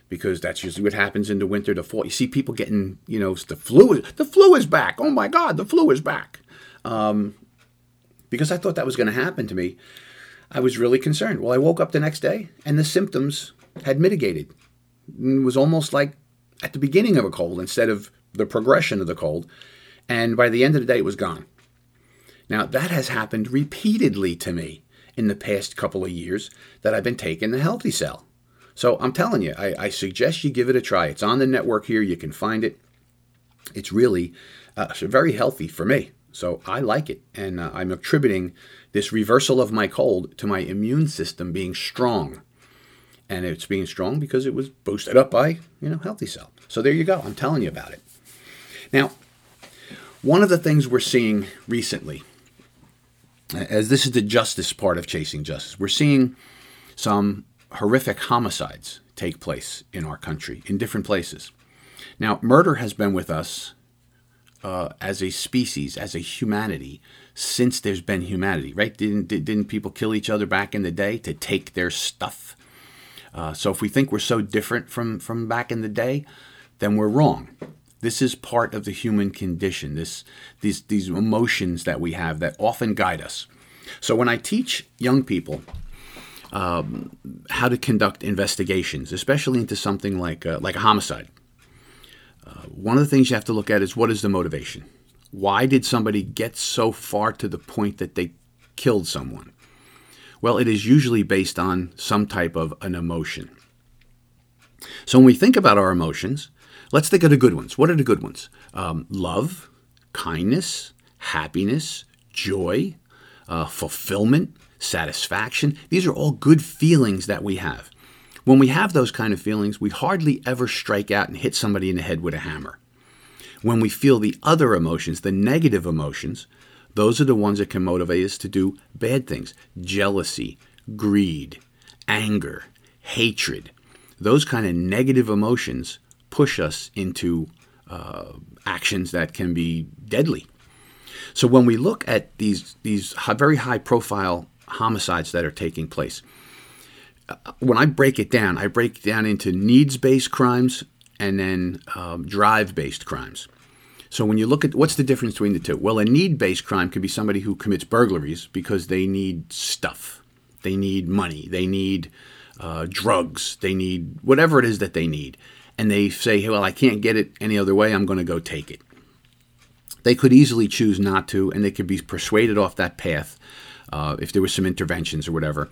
because that's usually what happens in the winter to fall. You see people getting, you know, the flu. The flu is back. Oh my God, the flu is back. Um, because I thought that was going to happen to me, I was really concerned. Well, I woke up the next day and the symptoms had mitigated. It was almost like at the beginning of a cold instead of the progression of the cold. And by the end of the day, it was gone. Now, that has happened repeatedly to me in the past couple of years that I've been taking the Healthy Cell. So I'm telling you, I, I suggest you give it a try. It's on the network here. You can find it. It's really uh, very healthy for me. So I like it. And uh, I'm attributing this reversal of my cold to my immune system being strong. And it's being strong because it was boosted up by, you know, Healthy Cell. So there you go. I'm telling you about it. Now, one of the things we're seeing recently as this is the justice part of chasing justice, we're seeing some horrific homicides take place in our country in different places. Now, murder has been with us uh, as a species, as a humanity, since there's been humanity, right? Didn't, didn't people kill each other back in the day to take their stuff? Uh, so if we think we're so different from, from back in the day, then we're wrong. This is part of the human condition, this, these, these emotions that we have that often guide us. So when I teach young people um, how to conduct investigations, especially into something like, uh, like a homicide, uh, one of the things you have to look at is what is the motivation? Why did somebody get so far to the point that they killed someone? Well, it is usually based on some type of an emotion. So when we think about our emotions, Let's think of the good ones. What are the good ones? Um, love, kindness, happiness, joy, uh, fulfillment, satisfaction. These are all good feelings that we have. When we have those kind of feelings, we hardly ever strike out and hit somebody in the head with a hammer. When we feel the other emotions, the negative emotions, those are the ones that can motivate us to do bad things jealousy, greed, anger, hatred. Those kind of negative emotions push us into uh, actions that can be deadly. So when we look at these these very high profile homicides that are taking place, uh, when I break it down, I break it down into needs based crimes and then um, drive based crimes. So when you look at what's the difference between the two? Well, a need-based crime could be somebody who commits burglaries because they need stuff, they need money, they need uh, drugs, they need whatever it is that they need, and they say, "Well, I can't get it any other way. I'm going to go take it." They could easily choose not to, and they could be persuaded off that path uh, if there was some interventions or whatever.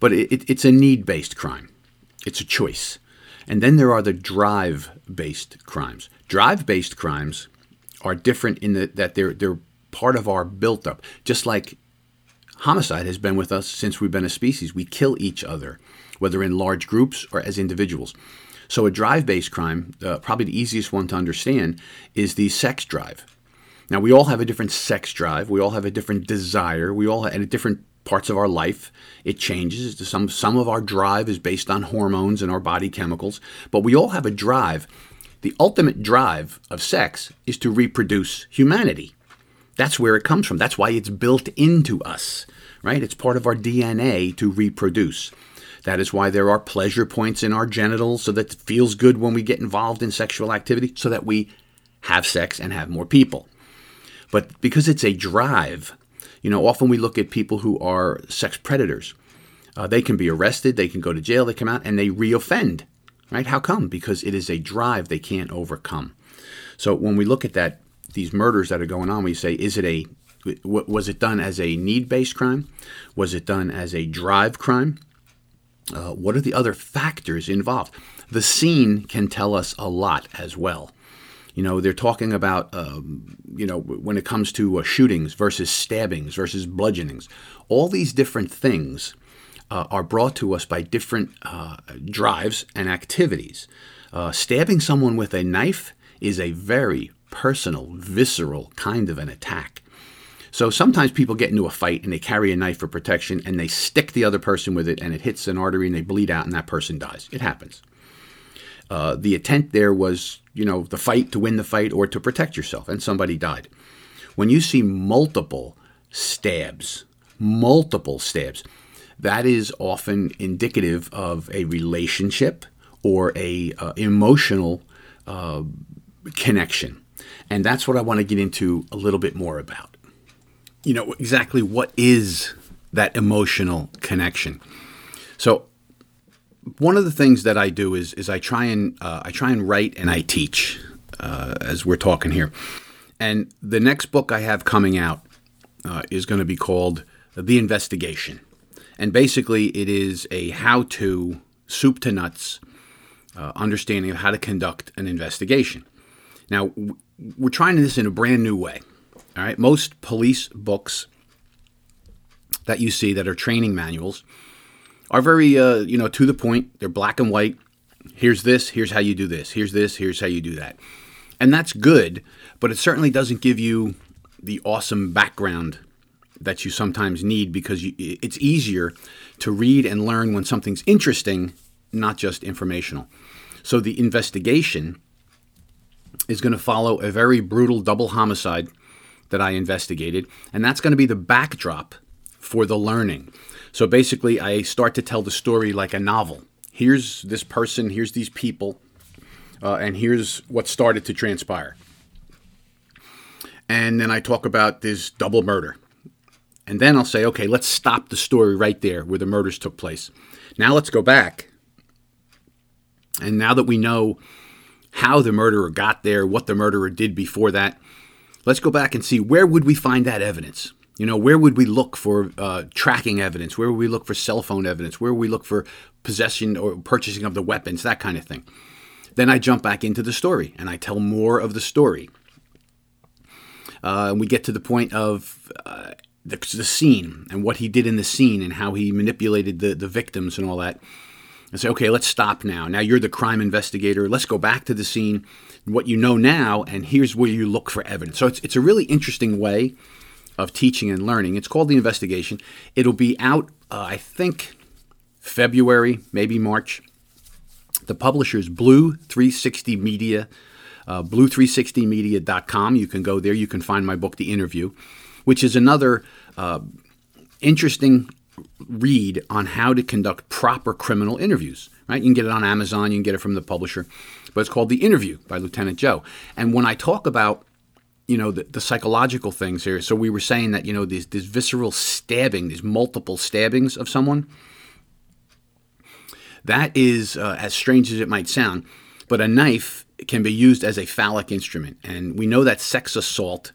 But it, it, it's a need-based crime. It's a choice. And then there are the drive-based crimes. Drive-based crimes are different in the, that they're they're part of our built-up. Just like homicide has been with us since we've been a species. We kill each other, whether in large groups or as individuals. So a drive-based crime, uh, probably the easiest one to understand, is the sex drive. Now we all have a different sex drive. We all have a different desire. We all have different parts of our life. It changes. Some some of our drive is based on hormones and our body chemicals, but we all have a drive. The ultimate drive of sex is to reproduce humanity. That's where it comes from. That's why it's built into us, right? It's part of our DNA to reproduce. That is why there are pleasure points in our genitals so that it feels good when we get involved in sexual activity, so that we have sex and have more people. But because it's a drive, you know, often we look at people who are sex predators. Uh, they can be arrested, they can go to jail, they come out, and they reoffend. Right? How come? Because it is a drive they can't overcome. So when we look at that, these murders that are going on, we say, is it a was it done as a need-based crime? Was it done as a drive crime? Uh, what are the other factors involved? The scene can tell us a lot as well. You know, they're talking about, um, you know, when it comes to uh, shootings versus stabbings versus bludgeonings, all these different things uh, are brought to us by different uh, drives and activities. Uh, stabbing someone with a knife is a very personal, visceral kind of an attack. So sometimes people get into a fight and they carry a knife for protection and they stick the other person with it and it hits an artery and they bleed out and that person dies. It happens. Uh, the intent there was, you know, the fight to win the fight or to protect yourself, and somebody died. When you see multiple stabs, multiple stabs, that is often indicative of a relationship or a uh, emotional uh, connection, and that's what I want to get into a little bit more about. You know exactly what is that emotional connection. So one of the things that I do is is I try and uh, I try and write and I teach uh, as we're talking here. And the next book I have coming out uh, is going to be called The Investigation, and basically it is a how-to soup to nuts uh, understanding of how to conduct an investigation. Now we're trying this in a brand new way. All right, most police books that you see that are training manuals are very uh, you know to the point. They're black and white. Here's this. Here's how you do this. Here's this. Here's how you do that. And that's good, but it certainly doesn't give you the awesome background that you sometimes need because you, it's easier to read and learn when something's interesting, not just informational. So the investigation is going to follow a very brutal double homicide that I investigated, and that's going to be the backdrop for the learning. So basically, I start to tell the story like a novel. Here's this person, here's these people, uh, and here's what started to transpire. And then I talk about this double murder. And then I'll say, okay, let's stop the story right there where the murders took place. Now let's go back. And now that we know how the murderer got there, what the murderer did before that, let's go back and see where would we find that evidence? You know, where would we look for uh, tracking evidence? Where would we look for cell phone evidence? Where would we look for possession or purchasing of the weapons? That kind of thing. Then I jump back into the story and I tell more of the story. Uh, and we get to the point of uh, the, the, scene and what he did in the scene and how he manipulated the, the victims and all that. And say, okay, let's stop now. Now you're the crime investigator. Let's go back to the scene, what you know now, and here's where you look for evidence. So it's, it's a really interesting way of teaching and learning. It's called The Investigation. It'll be out, uh, I think, February, maybe March. The publisher is Blue 360 Media, uh, blue360media.com. You can go there. You can find my book, The Interview, which is another uh, interesting read on how to conduct proper criminal interviews. Right? You can get it on Amazon. You can get it from the publisher, but it's called The Interview by Lieutenant Joe. And when I talk about you know the, the, psychological things here. So we were saying that you know these this visceral stabbing, these multiple stabbings of someone. That is uh, as strange as it might sound, but a knife can be used as a phallic instrument, and we know that sex assault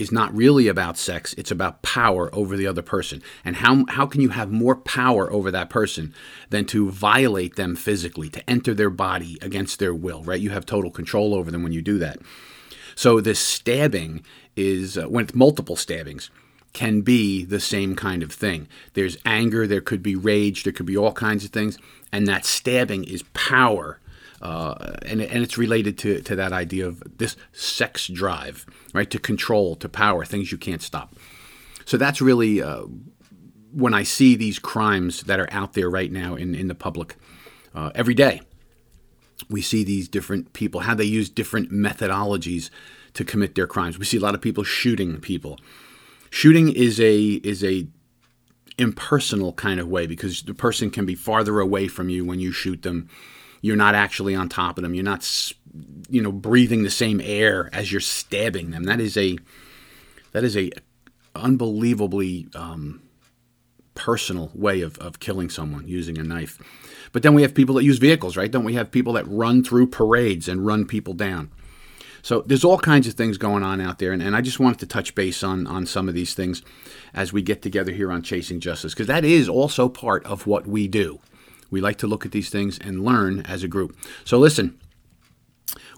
is not really about sex, it's about power over the other person. And how, how can you have more power over that person than to violate them physically, to enter their body against their will, right? You have total control over them when you do that. So this stabbing is, uh, when it's multiple stabbings, can be the same kind of thing. There's anger, there could be rage, there could be all kinds of things, and that stabbing is power uh, and, and it's related to, to that idea of this sex drive, right? To control, to power, things you can't stop. So that's really uh, when I see these crimes that are out there right now in, in the public uh, every day. We see these different people, how they use different methodologies to commit their crimes. We see a lot of people shooting people. Shooting is a is a impersonal kind of way because the person can be farther away from you when you shoot them you're not actually on top of them. You're not, you know, breathing the same air as you're stabbing them. That is a that is a unbelievably um, personal way of, of killing someone using a knife. But then we have people that use vehicles, right? Don't we have people that run through parades and run people down? So there's all kinds of things going on out there, and, and I just wanted to touch base on on some of these things as we get together here on Chasing Justice, because that is also part of what we do. We like to look at these things and learn as a group. So listen,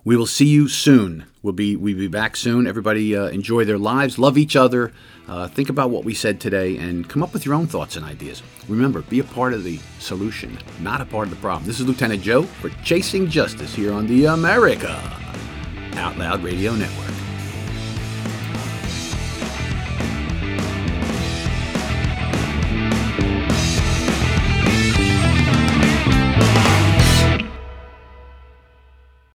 we will see you soon. We'll be we'll be back soon. Everybody uh, enjoy their lives, love each other, uh, think about what we said today, and come up with your own thoughts and ideas. Remember, be a part of the solution, not a part of the problem. This is Lieutenant Joe for Chasing Justice here on the America Out Loud Radio Network.